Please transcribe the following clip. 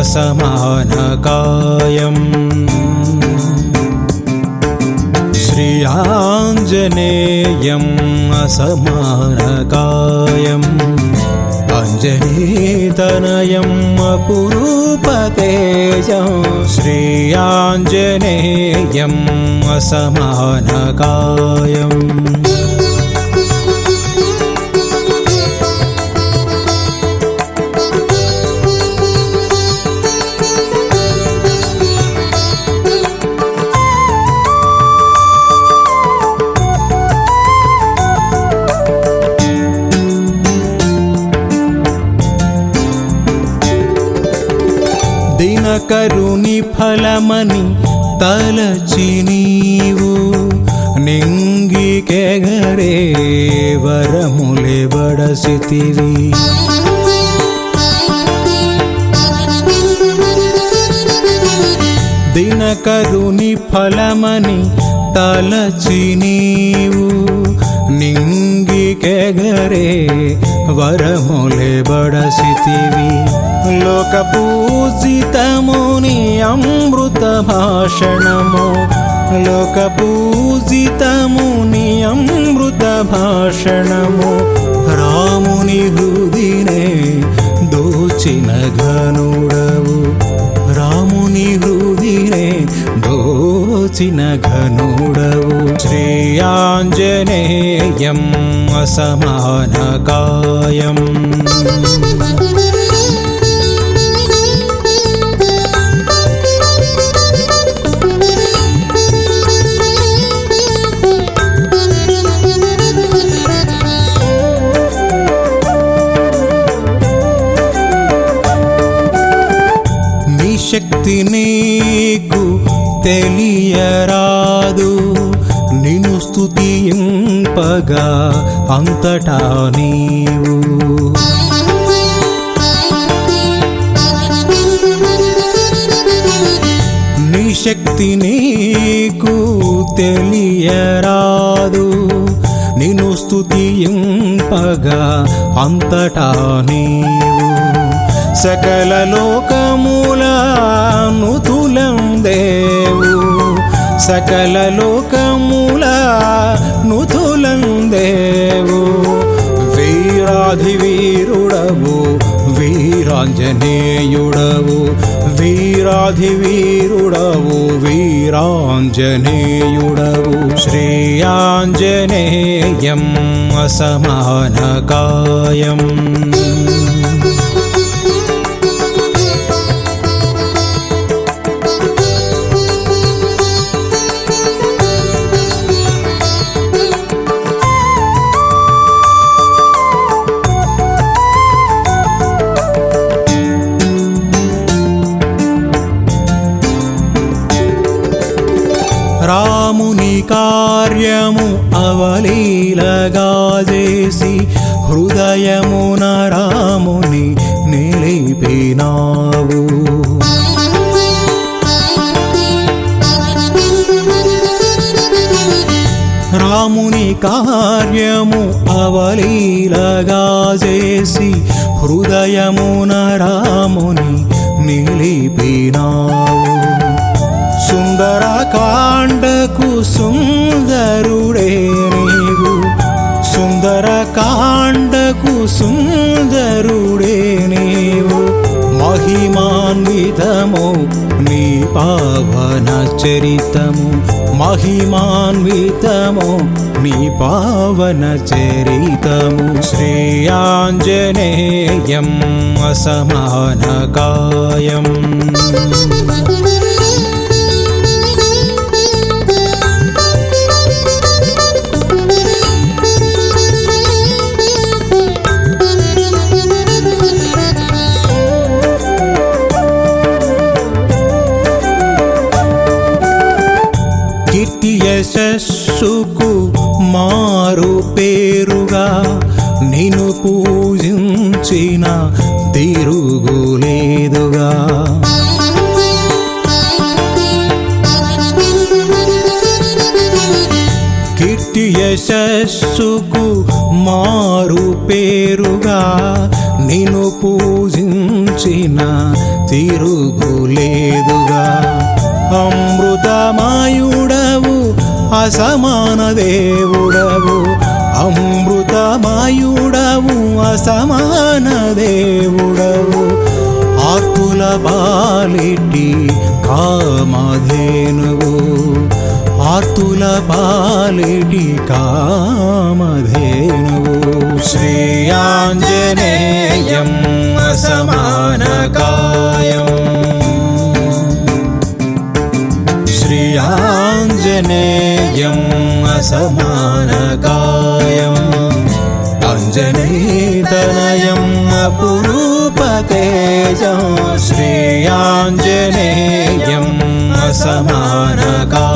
असमानकायम् श्रियाञ्जनेयम् असमानकायम् अञ्जनेतनयम् अपुरूपतेजं श्रीयाञ्जनेयम् असमानकायम् దినకరుని ఫలమని తలచి నీవు. నింగికెగరే వరములే బడసితివి దినకరుని ఫలమని తలచి నీవు. నింగికెగరే వరములే బడసితివి లోక పూజితముని అమృత భాషణము లోక పూజితముని అమృత భాషణము రాముని హృదినే దోచిన ఘనుడవు రాముని హృదినే దోచిన ఘనుడు శ్రీయాంజనేయం అసమానకాయం. నీ శక్తి నీకు తెలియరాదు. నిన్ను స్తుతింపగా అంతటా నీవు. నీ శక్తి నీకు తెలియరాదు. నిన్ను స్థుతింపగా అంతటా నీవు. సకల లోకముల నుతులం దేవు సకల లోకము धिवीरुडवो वीराञ्जनेयुडवो वीराधिवीरुणवो वीराञ्जनेयुडवु श्रेयाञ्जनेयम् असमानकायम्। లీలగా చేసి హృదయమున రాముని నిలిపినావు. రాముని కార్యము అవలీలగా చేసి హృదయమున రాముని నిలిపినావు. సుందర కాండకు సుందరుడే నీవు మహిమాన్వితము నీ పావన చరితము మహిమాన్వితము నీ పావన చరితము శ్రీయాంజనేయం అసమానకాయం యశస్సుకు మారు పేరుగా నిన్ను పూజించిన తిరుగులేదుగా కీర్తి యశస్సుకు మారు పేరుగా నిన్ను పూజించిన తిరుగులేదుగా అమృతమాయుడవు అసమాన దేవుడవు అమృతమాయుడవు అసమాన దేవుడవు. ఆకుల బాలిటి కామధేనువు ఆర్తుల పాలిటి కామధేనువు. శ్రీయాంజనేయం అసమానకాయం यम् असमानकायम् अञ्जनीतनयम् अपुरूपतेजं श्रेयाञ्जनेयम् असमानगा